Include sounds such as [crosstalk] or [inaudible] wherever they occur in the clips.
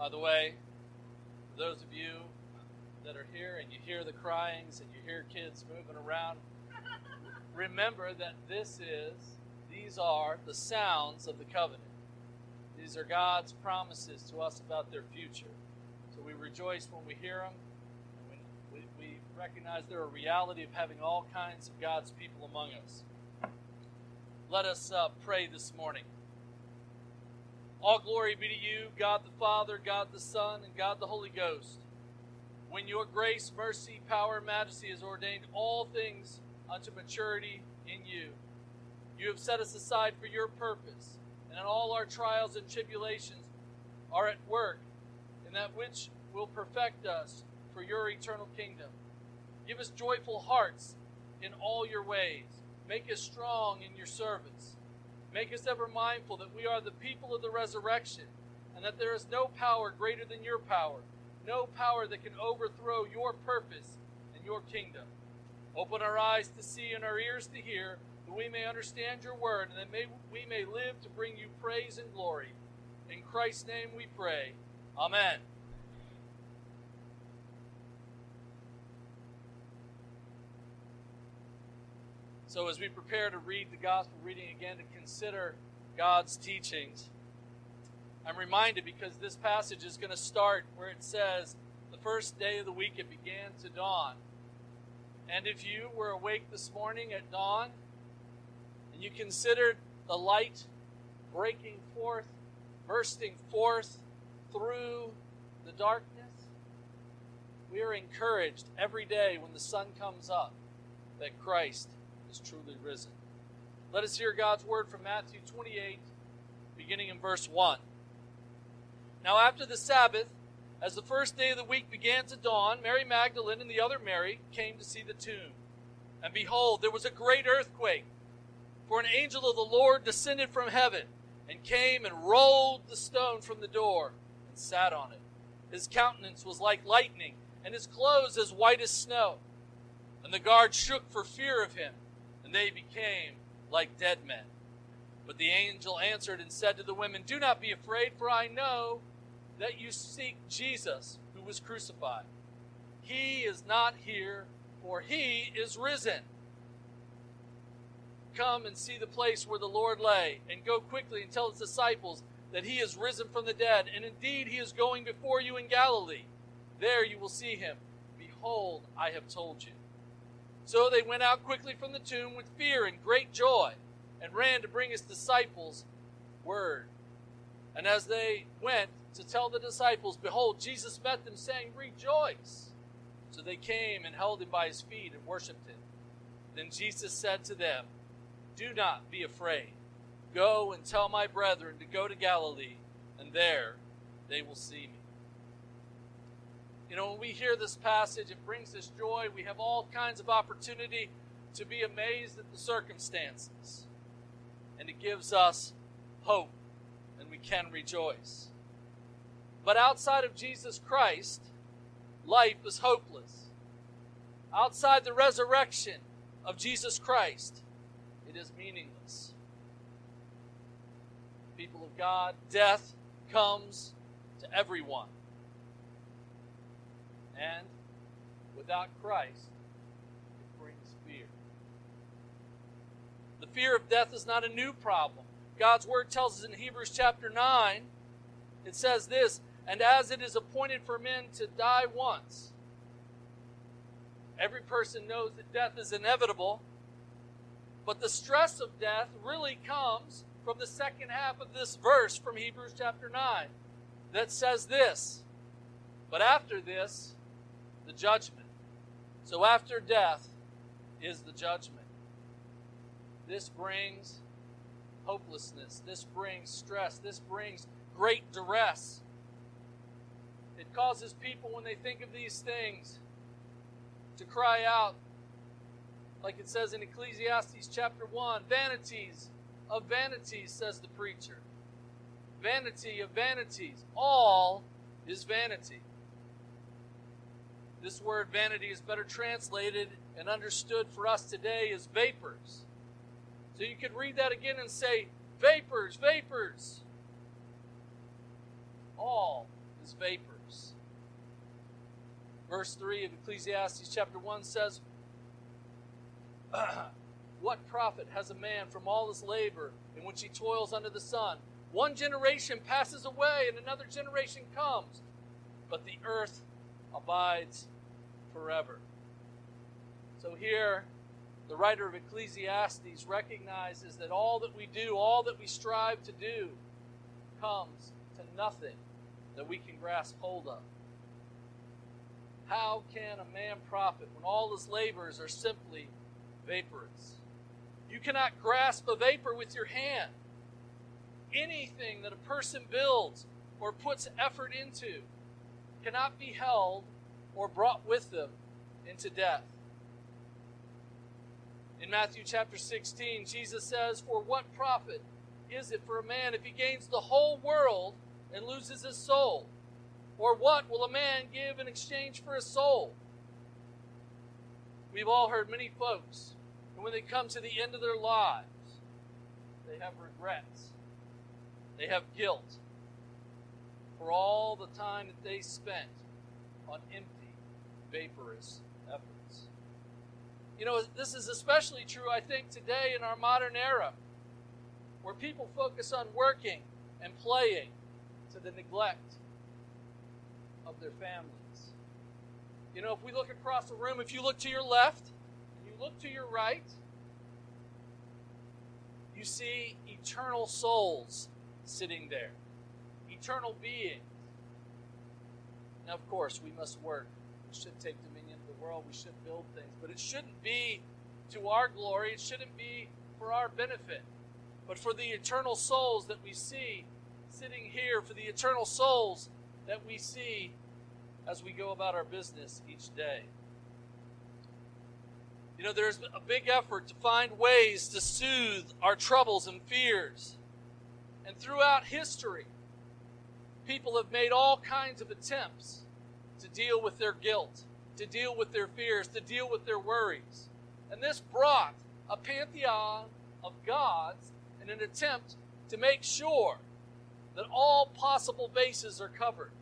By the way, those of you that are here and you hear the cryings and you hear kids moving around, remember that this is, these are the sounds of the covenant. These are God's promises to us about their future. So we rejoice when we hear them. And when we, we recognize they're a reality of having all kinds of God's people among us. Let us uh, pray this morning. All glory be to you, God the Father, God the Son, and God the Holy Ghost. When your grace, mercy, power, and majesty has ordained all things unto maturity in you, you have set us aside for your purpose, and in all our trials and tribulations are at work in that which will perfect us for your eternal kingdom. Give us joyful hearts in all your ways. Make us strong in your service Make us ever mindful that we are the people of the resurrection and that there is no power greater than your power, no power that can overthrow your purpose and your kingdom. Open our eyes to see and our ears to hear, that we may understand your word and that may, we may live to bring you praise and glory. In Christ's name we pray. Amen. So, as we prepare to read the gospel reading again to consider God's teachings, I'm reminded because this passage is going to start where it says, The first day of the week it began to dawn. And if you were awake this morning at dawn and you considered the light breaking forth, bursting forth through the darkness, we are encouraged every day when the sun comes up that Christ is truly risen. Let us hear God's word from Matthew 28, beginning in verse 1. Now, after the Sabbath, as the first day of the week began to dawn, Mary Magdalene and the other Mary came to see the tomb. And behold, there was a great earthquake, for an angel of the Lord descended from heaven and came and rolled the stone from the door and sat on it. His countenance was like lightning, and his clothes as white as snow. And the guards shook for fear of him and they became like dead men. But the angel answered and said to the women, Do not be afraid, for I know that you seek Jesus who was crucified. He is not here, for he is risen. Come and see the place where the Lord lay, and go quickly and tell his disciples that he is risen from the dead, and indeed he is going before you in Galilee. There you will see him. Behold, I have told you. So they went out quickly from the tomb with fear and great joy, and ran to bring his disciples word. And as they went to tell the disciples, behold, Jesus met them, saying, Rejoice! So they came and held him by his feet and worshipped him. Then Jesus said to them, Do not be afraid. Go and tell my brethren to go to Galilee, and there they will see me. You know, when we hear this passage, it brings us joy. We have all kinds of opportunity to be amazed at the circumstances. And it gives us hope, and we can rejoice. But outside of Jesus Christ, life is hopeless. Outside the resurrection of Jesus Christ, it is meaningless. People of God, death comes to everyone. And without Christ, it brings fear. The fear of death is not a new problem. God's word tells us in Hebrews chapter 9, it says this, and as it is appointed for men to die once, every person knows that death is inevitable, but the stress of death really comes from the second half of this verse from Hebrews chapter 9 that says this, but after this, the judgment. So after death is the judgment. This brings hopelessness. This brings stress. This brings great duress. It causes people, when they think of these things, to cry out, like it says in Ecclesiastes chapter 1 Vanities of vanities, says the preacher. Vanity of vanities. All is vanity. This word vanity is better translated and understood for us today as vapors. So you could read that again and say, vapors, vapors. All is vapors. Verse 3 of Ecclesiastes chapter 1 says, [clears throat] What profit has a man from all his labor in which he toils under the sun? One generation passes away and another generation comes, but the earth abides forever. So here, the writer of Ecclesiastes recognizes that all that we do, all that we strive to do, comes to nothing that we can grasp hold of. How can a man profit when all his labors are simply vaporous? You cannot grasp a vapor with your hand. Anything that a person builds or puts effort into cannot be held or brought with them into death. In Matthew chapter 16, Jesus says, For what profit is it for a man if he gains the whole world and loses his soul? Or what will a man give in exchange for his soul? We've all heard many folks, and when they come to the end of their lives, they have regrets, they have guilt for all the time that they spent on empty, vaporous efforts. You know, this is especially true, I think, today in our modern era, where people focus on working and playing to the neglect of their families. You know, if we look across the room, if you look to your left and you look to your right, you see eternal souls sitting there, eternal beings. Now, of course, we must work. We should take dominion of the world. We should build things. But it shouldn't be to our glory. It shouldn't be for our benefit. But for the eternal souls that we see sitting here, for the eternal souls that we see as we go about our business each day. You know, there's a big effort to find ways to soothe our troubles and fears. And throughout history, people have made all kinds of attempts to deal with their guilt, to deal with their fears, to deal with their worries. And this brought a pantheon of gods in an attempt to make sure that all possible bases are covered.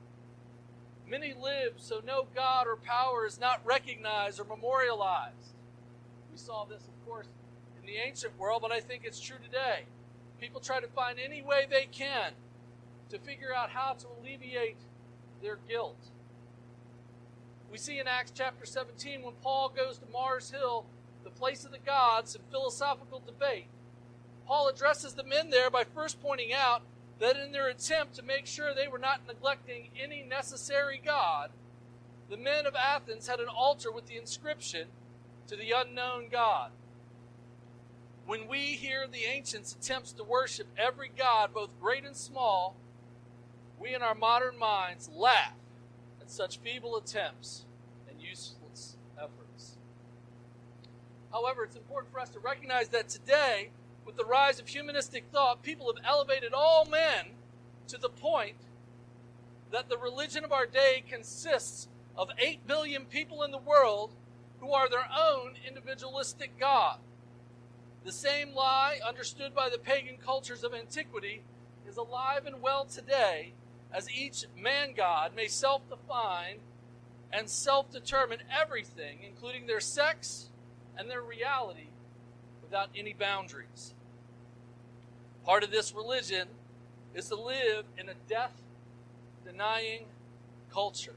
Many live so no God or power is not recognized or memorialized. We saw this, of course, in the ancient world, but I think it's true today. People try to find any way they can to figure out how to alleviate their guilt. We see in Acts chapter 17 when Paul goes to Mars Hill, the place of the gods, in philosophical debate. Paul addresses the men there by first pointing out that in their attempt to make sure they were not neglecting any necessary God, the men of Athens had an altar with the inscription to the unknown God. When we hear the ancients' attempts to worship every God, both great and small, we in our modern minds laugh at such feeble attempts and useless efforts. However, it's important for us to recognize that today, with the rise of humanistic thought, people have elevated all men to the point that the religion of our day consists of 8 billion people in the world who are their own individualistic God. The same lie, understood by the pagan cultures of antiquity, is alive and well today as each man God may self define and self determine everything, including their sex and their reality, without any boundaries. Part of this religion is to live in a death denying culture.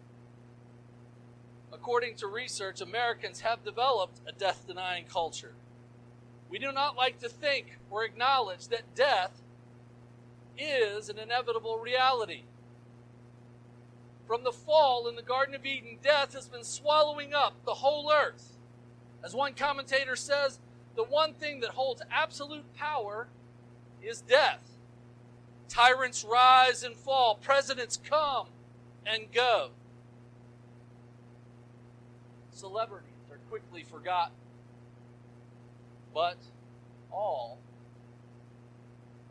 According to research, Americans have developed a death denying culture. We do not like to think or acknowledge that death is an inevitable reality. From the fall in the Garden of Eden, death has been swallowing up the whole earth. As one commentator says, the one thing that holds absolute power is death. Tyrants rise and fall, presidents come and go. Celebrities are quickly forgotten, but all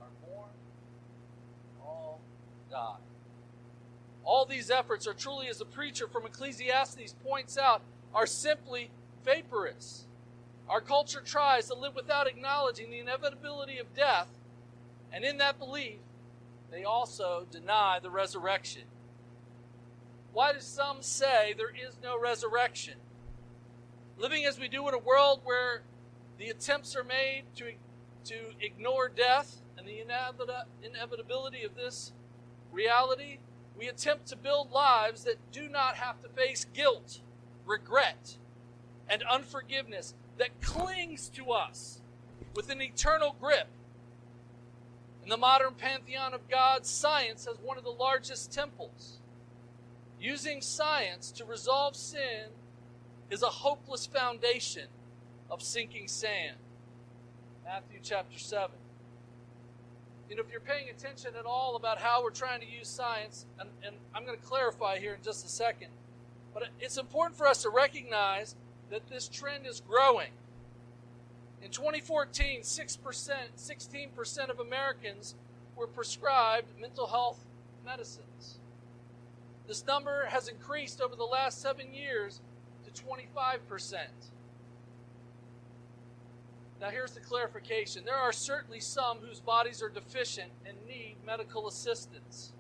are born, all die. All these efforts are truly, as the preacher from Ecclesiastes points out, are simply vaporous. Our culture tries to live without acknowledging the inevitability of death and in that belief, they also deny the resurrection. Why do some say there is no resurrection? Living as we do in a world where the attempts are made to, to ignore death and the inevitability of this reality, we attempt to build lives that do not have to face guilt, regret, and unforgiveness that clings to us with an eternal grip. In the modern pantheon of God, science has one of the largest temples. Using science to resolve sin is a hopeless foundation of sinking sand. Matthew chapter 7. You know, if you're paying attention at all about how we're trying to use science, and, and I'm going to clarify here in just a second, but it's important for us to recognize that this trend is growing. In 2014, 6%, 16% of Americans were prescribed mental health medicines. This number has increased over the last seven years to 25%. Now, here's the clarification there are certainly some whose bodies are deficient and need medical assistance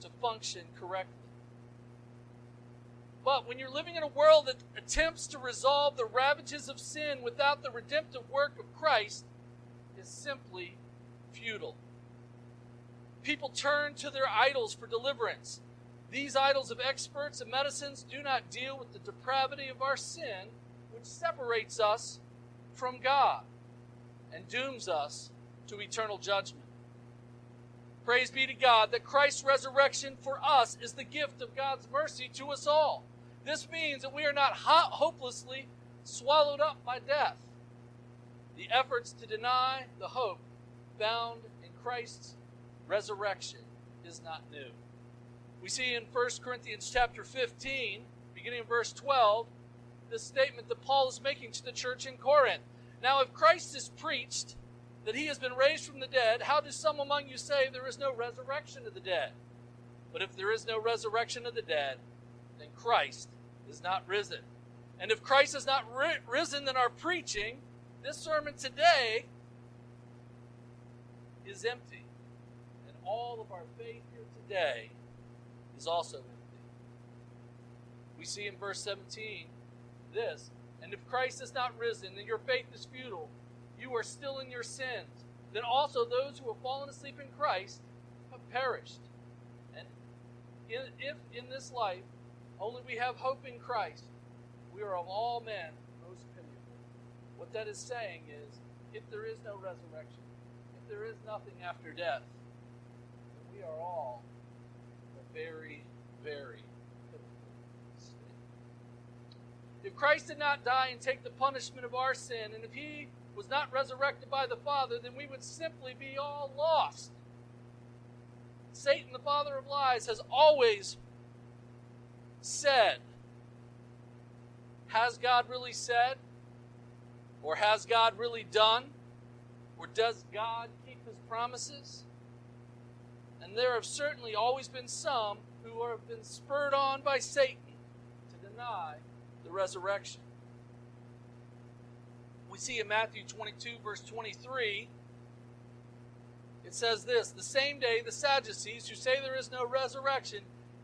to function correctly. But when you're living in a world that attempts to resolve the ravages of sin without the redemptive work of Christ, is simply futile. People turn to their idols for deliverance. These idols of experts and medicines do not deal with the depravity of our sin, which separates us from God and dooms us to eternal judgment. Praise be to God that Christ's resurrection for us is the gift of God's mercy to us all. This means that we are not hopelessly swallowed up by death. The efforts to deny the hope found in Christ's resurrection is not new. We see in 1 Corinthians chapter 15, beginning in verse 12, this statement that Paul is making to the church in Corinth. Now, if Christ is preached that he has been raised from the dead, how do some among you say there is no resurrection of the dead? But if there is no resurrection of the dead, then Christ is not risen. And if Christ is not ri- risen, then our preaching, this sermon today, is empty. And all of our faith here today is also empty. We see in verse 17 this And if Christ is not risen, then your faith is futile. You are still in your sins. Then also those who have fallen asleep in Christ have perished. And if in this life only we have hope in Christ. We are of all men most pitiable. What that is saying is, if there is no resurrection, if there is nothing after death, then we are all very, very pitiful state. If Christ did not die and take the punishment of our sin, and if he was not resurrected by the Father, then we would simply be all lost. Satan, the father of lies, has always said. Has God really said? Or has God really done? Or does God keep his promises? And there have certainly always been some who have been spurred on by Satan to deny the resurrection. We see in Matthew 22, verse 23, it says this The same day the Sadducees, who say there is no resurrection,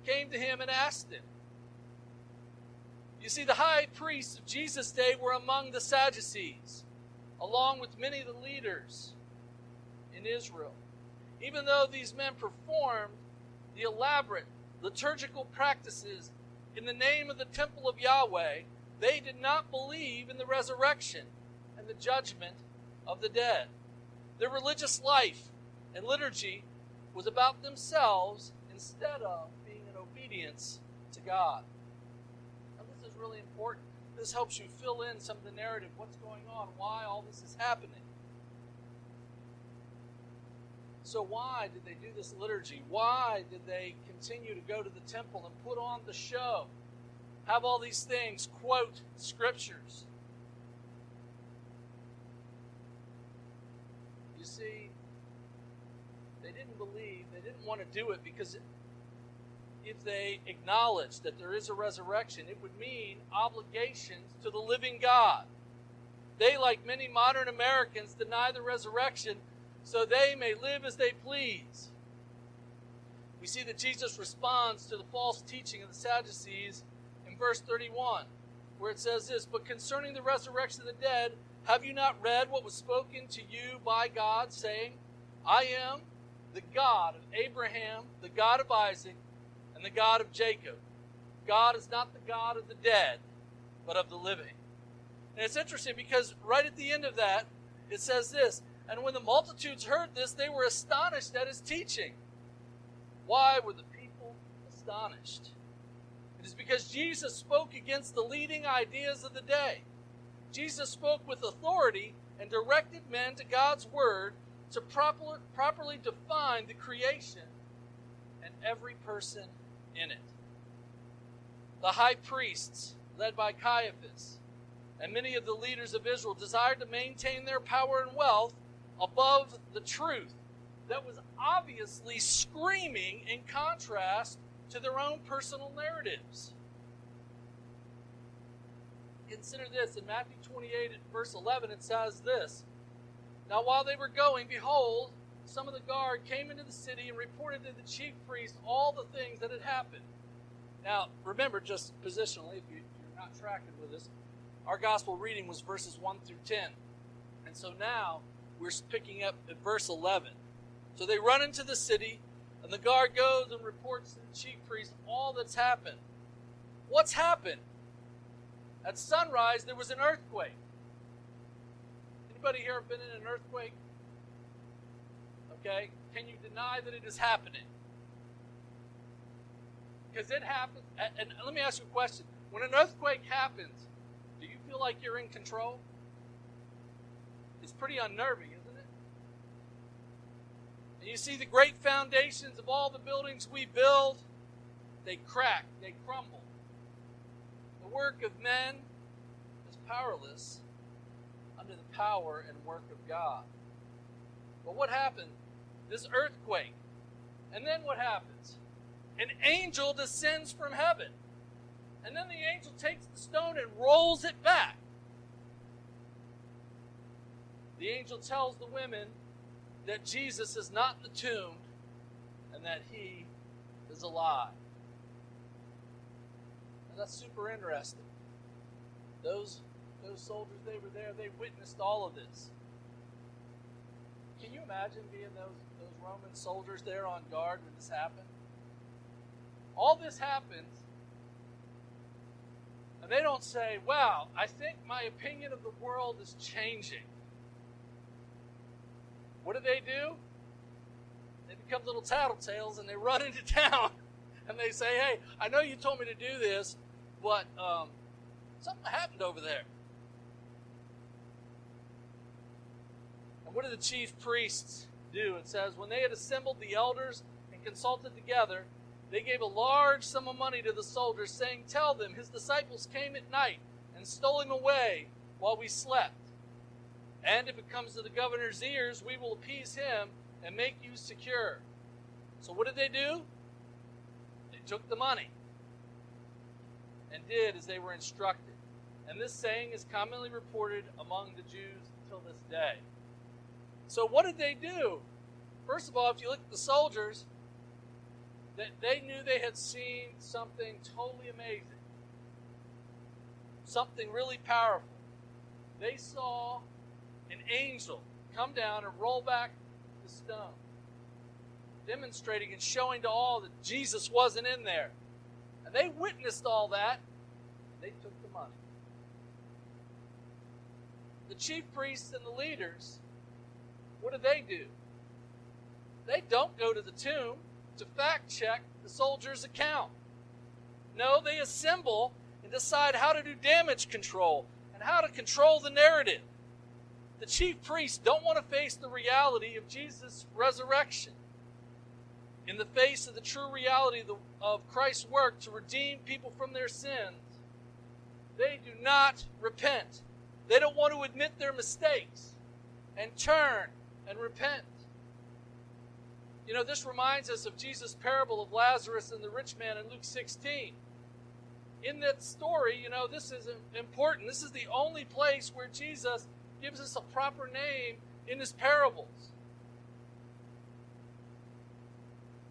came to him and asked him, you see, the high priests of Jesus' day were among the Sadducees, along with many of the leaders in Israel. Even though these men performed the elaborate liturgical practices in the name of the temple of Yahweh, they did not believe in the resurrection and the judgment of the dead. Their religious life and liturgy was about themselves instead of being in obedience to God Now, this is really important. This helps you fill in some of the narrative, what's going on, why all this is happening. So, why did they do this liturgy? Why did they continue to go to the temple and put on the show? Have all these things, quote scriptures. You see, they didn't believe, they didn't want to do it because if they acknowledged that there is a resurrection, it would mean obligations to the living God. They, like many modern Americans, deny the resurrection so they may live as they please. we see that Jesus responds to the false teaching of the Sadducees in verse 31, where it says this But concerning the resurrection of the dead, have you not read what was spoken to you by God, saying, I am the God of Abraham, the God of Isaac, and the God of Jacob? God is not the God of the dead, but of the living. And it's interesting because right at the end of that, it says this And when the multitudes heard this, they were astonished at his teaching why were the people astonished? It is because Jesus spoke against the leading ideas of the day. Jesus spoke with authority and directed men to God's word to proper, properly define the creation and every person in it. The high priests, led by Caiaphas, and many of the leaders of Israel desired to maintain their power and wealth above the truth that was obviously screaming in contrast to their own personal narratives. Consider this in Matthew 28 at verse 11, it says this Now while they were going, behold, some of the guard came into the city and reported to the chief priest all the things that had happened. Now, remember, just positionally, if you, are not tracking with us, our gospel reading was verses 1 through 10. And so now we're picking up at verse 11. So they run into the city, and the guard goes and reports to the chief priest all that's happened. What's happened? At sunrise, there was an earthquake. Anybody here have been in an earthquake? Okay. Can you deny that it is happening? Because it happens. And let me ask you a question. When an earthquake happens, do you feel like you're in control? It's pretty unnerving, isn't it? and you see the great foundations of all the buildings we build, they crack, they crumble. The work of men is powerless under the power and work of God. But what happened? This earthquake. And then what happens? An angel descends from heaven. And then the angel takes the stone and rolls it back. The angel tells the women that Jesus is not in the tomb and that he is alive. And that's super interesting. Those those soldiers they were there, they witnessed all of this. Can you imagine being those those Roman soldiers there on guard when this happened? All this happens and they don't say, Wow, I think my opinion of the world is changing. What do they do? They become little tattletales and they run [laughs] into town and they say, Hey, I know you told me to do this, but um, something happened over there. And what do the chief priests do? It says, When they had assembled the elders and consulted together, they gave a large sum of money to the soldiers, saying, Tell them, his disciples came at night and stole him away while we slept. And if it comes to the governor's ears, we will appease him and make you secure. So, what did they do? They took the money and did as they were instructed. And this saying is commonly reported among the Jews until this day. So, what did they do? First of all, if you look at the soldiers, that they knew they had seen something totally amazing, something really powerful. They saw an angel come down and roll back the stone, demonstrating and showing to all that Jesus wasn't in there. And they witnessed all that. They took the money. The chief priests and the leaders, what do they do? They don't go to the tomb to fact check the soldier's account. No, they assemble and decide how to do damage control and how to control the narrative the chief priests don't want to face the reality of Jesus' resurrection. In the face of the true reality of Christ's work to redeem people from their sins, they do not repent. They don't want to admit their mistakes and turn and repent. You know, this reminds us of Jesus' parable of Lazarus and the rich man in Luke 16. In that story, you know, this is important. This is the only place where Jesus gives us a proper name in his parables.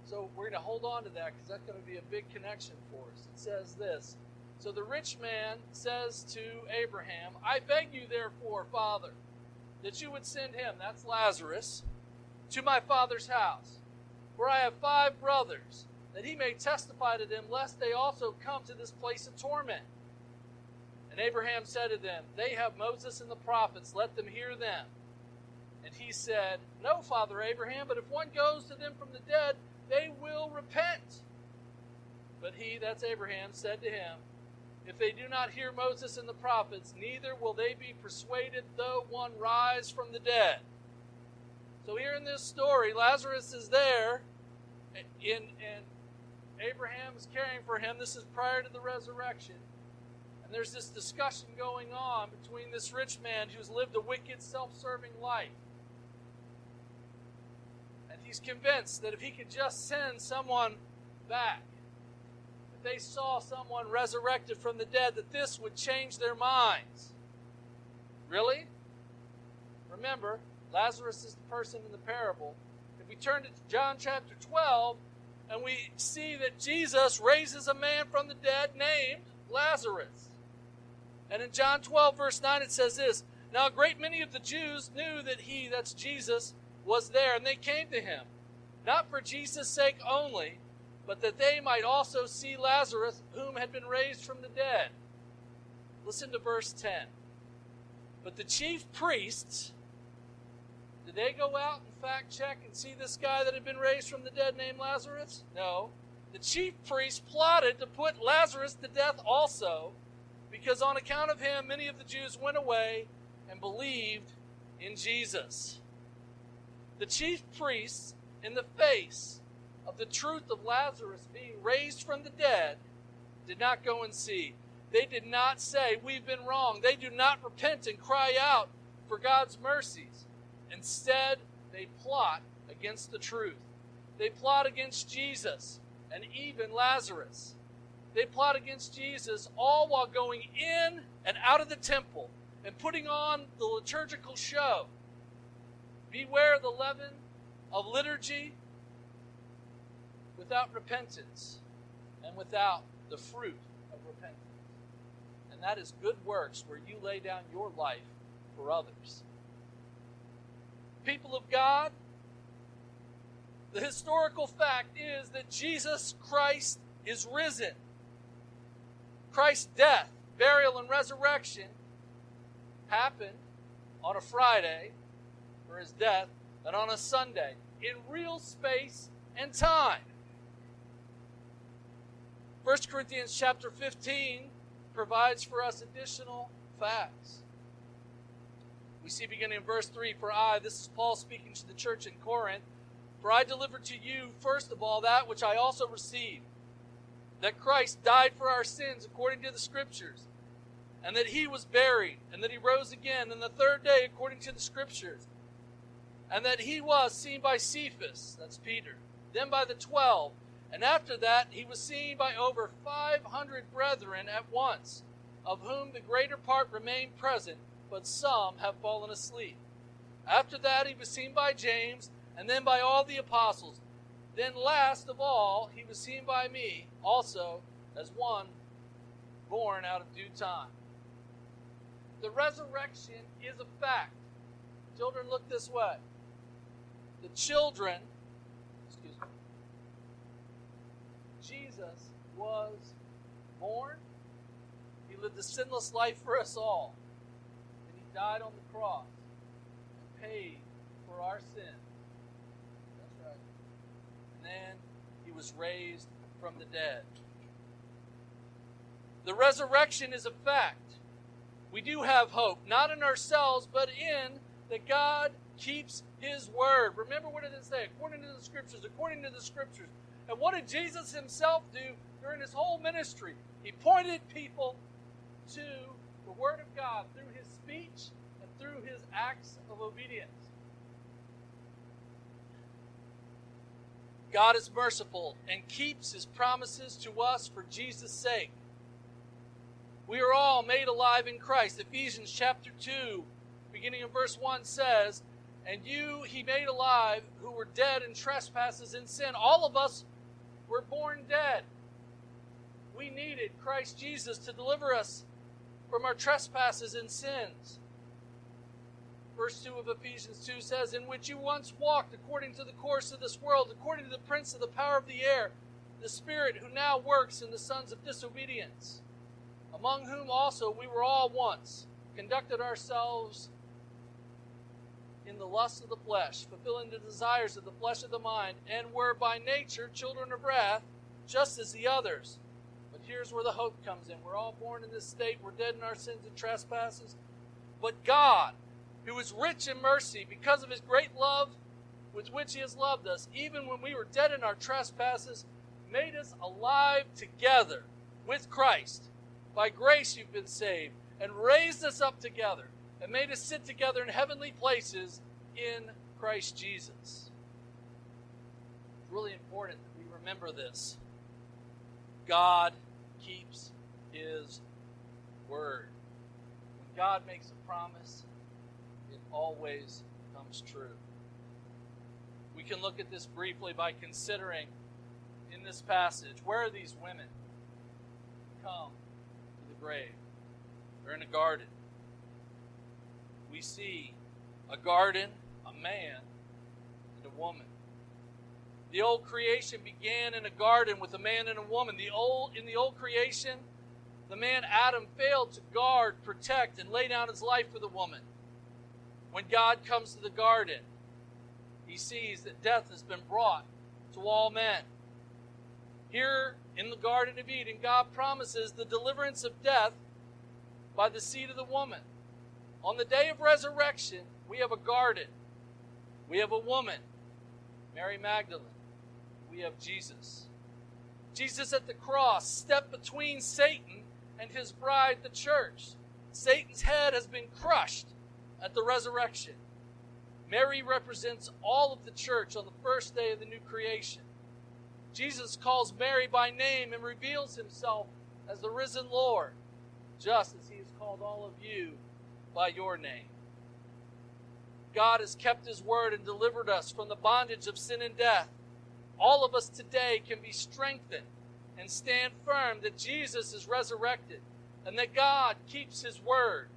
So we're going to hold on to that because that's going to be a big connection for us. It says this So the rich man says to Abraham, I beg you, therefore, Father, that you would send him, that's Lazarus, to my father's house, for I have five brothers, that he may testify to them, lest they also come to this place of torment. And Abraham said to them, They have Moses and the prophets, let them hear them. And he said, No, Father Abraham, but if one goes to them from the dead, they will repent. But he, that's Abraham, said to him, If they do not hear Moses and the prophets, neither will they be persuaded, though one rise from the dead. So here in this story, Lazarus is there, in, and Abraham is caring for him. This is prior to the resurrection. And there's this discussion going on between this rich man who's lived a wicked, self serving life And he's convinced that if he could just send someone back, if they saw someone resurrected from the dead, that this would change their minds. Really? Remember, Lazarus is the person in the parable. If we turn to John chapter 12, and we see that Jesus raises a man from the dead named Lazarus. And in John 12, verse 9, it says this Now a great many of the Jews knew that he, that's Jesus, was there, and they came to him, not for Jesus' sake only, but that they might also see Lazarus, whom had been raised from the dead. Listen to verse 10. But the chief priests, did they go out and fact check and see this guy that had been raised from the dead named Lazarus? No. The chief priests plotted to put Lazarus to death also, because on account of him, many of the Jews went away and believed in Jesus. The chief priests, in the face of the truth of Lazarus being raised from the dead, did not go and see. They did not say, We've been wrong. They do not repent and cry out for God's mercies. Instead, they plot against the truth. They plot against Jesus and even Lazarus. They plot against Jesus all while going in and out of the temple and putting on the liturgical show. Beware the leaven of liturgy without repentance and without the fruit of repentance. And that is good works where you lay down your life for others. People of God, the historical fact is that Jesus Christ is risen. Christ's death, burial, and resurrection happened on a Friday for his death than on a Sunday in real space and time. 1 Corinthians chapter 15 provides for us additional facts. We see beginning in verse 3 For I, this is Paul speaking to the church in Corinth, for I delivered to you, first of all, that which I also received that Christ died for our sins according to the Scriptures, and that he was buried, and that he rose again on the third day according to the Scriptures and that he was seen by Cephas, that's Peter, then by the twelve, and after that he was seen by over five hundred brethren at once, of whom the greater part remain present, but some have fallen asleep. After that he was seen by James, and then by all the apostles. Then last of all he was seen by me, also as one born out of due time. The resurrection is a fact. Children, look this way the children, excuse me, Jesus was born. He lived a sinless life for us all. And he died on the cross and paid for our sins. Then he was raised from the dead. The resurrection is a fact. We do have hope, not in ourselves, but in that God keeps his word. Remember what did it say? According to the scriptures, according to the scriptures. And what did Jesus himself do during his whole ministry? He pointed people to the word of God through his speech and through his acts of obedience. God is merciful and keeps his promises to us for Jesus' sake. We are all made alive in Christ. Ephesians chapter 2, beginning of verse 1 says, And you he made alive who were dead in trespasses and sin. All of us were born dead. We needed Christ Jesus to deliver us from our trespasses and sins. Verse 2 of Ephesians 2 says, In which you once walked according to the course of this world, according to the prince of the power of the air, the Spirit who now works in the sons of disobedience, among whom also we were all once, conducted ourselves in the lust of the flesh, fulfilling the desires of the flesh of the mind, and were by nature children of wrath, just as the others. But here's where the hope comes in. We're all born in this state, we're dead in our sins and trespasses. But God, who is rich in mercy because of his great love with which he has loved us, even when we were dead in our trespasses, made us alive together with Christ. By grace you've been saved, and raised us up together, and made us sit together in heavenly places in Christ Jesus. It's really important that we remember this. God keeps his word. When God makes a promise, always comes true. We can look at this briefly by considering in this passage where are these women come to the grave? They're in a garden. We see a garden, a man, and a woman. The old creation began in a garden with a man and a woman. The old in the old creation, the man Adam failed to guard, protect, and lay down his life for the woman. When God comes to the garden, he sees that death has been brought to all men. Here in the Garden of Eden, God promises the deliverance of death by the seed of the woman. On the day of resurrection, we have a garden. We have a woman, Mary Magdalene. We have Jesus. Jesus at the cross stepped between Satan and his bride, the church. Satan's head has been crushed at the resurrection. Mary represents all of the church on the first day of the new creation. Jesus calls Mary by name and reveals himself as the risen Lord, just as he has called all of you by your name. God has kept his word and delivered us from the bondage of sin and death. All of us today can be strengthened and stand firm that Jesus is resurrected and that God keeps his word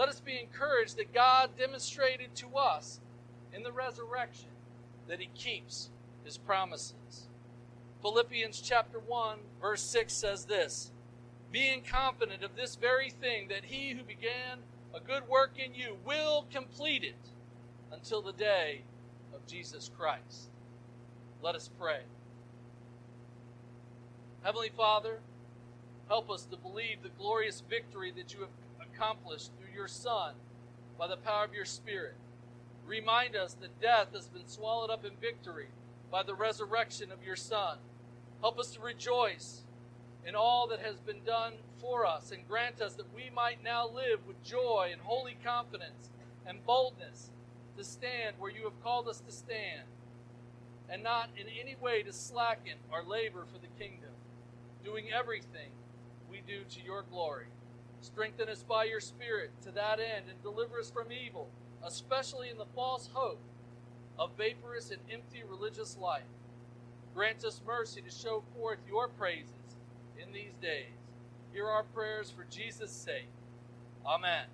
let us be encouraged that God demonstrated to us in the resurrection that He keeps His promises. Philippians chapter 1, verse 6 says this Being confident of this very thing, that He who began a good work in you will complete it until the day of Jesus Christ. Let us pray. Heavenly Father, help us to believe the glorious victory that you have accomplished your Son by the power of your Spirit. Remind us that death has been swallowed up in victory by the resurrection of your Son. Help us to rejoice in all that has been done for us and grant us that we might now live with joy and holy confidence and boldness to stand where you have called us to stand and not in any way to slacken our labor for the kingdom, doing everything we do to your glory. Strengthen us by your Spirit to that end and deliver us from evil, especially in the false hope of vaporous and empty religious life. Grant us mercy to show forth your praises in these days. Hear our prayers for Jesus' sake. Amen.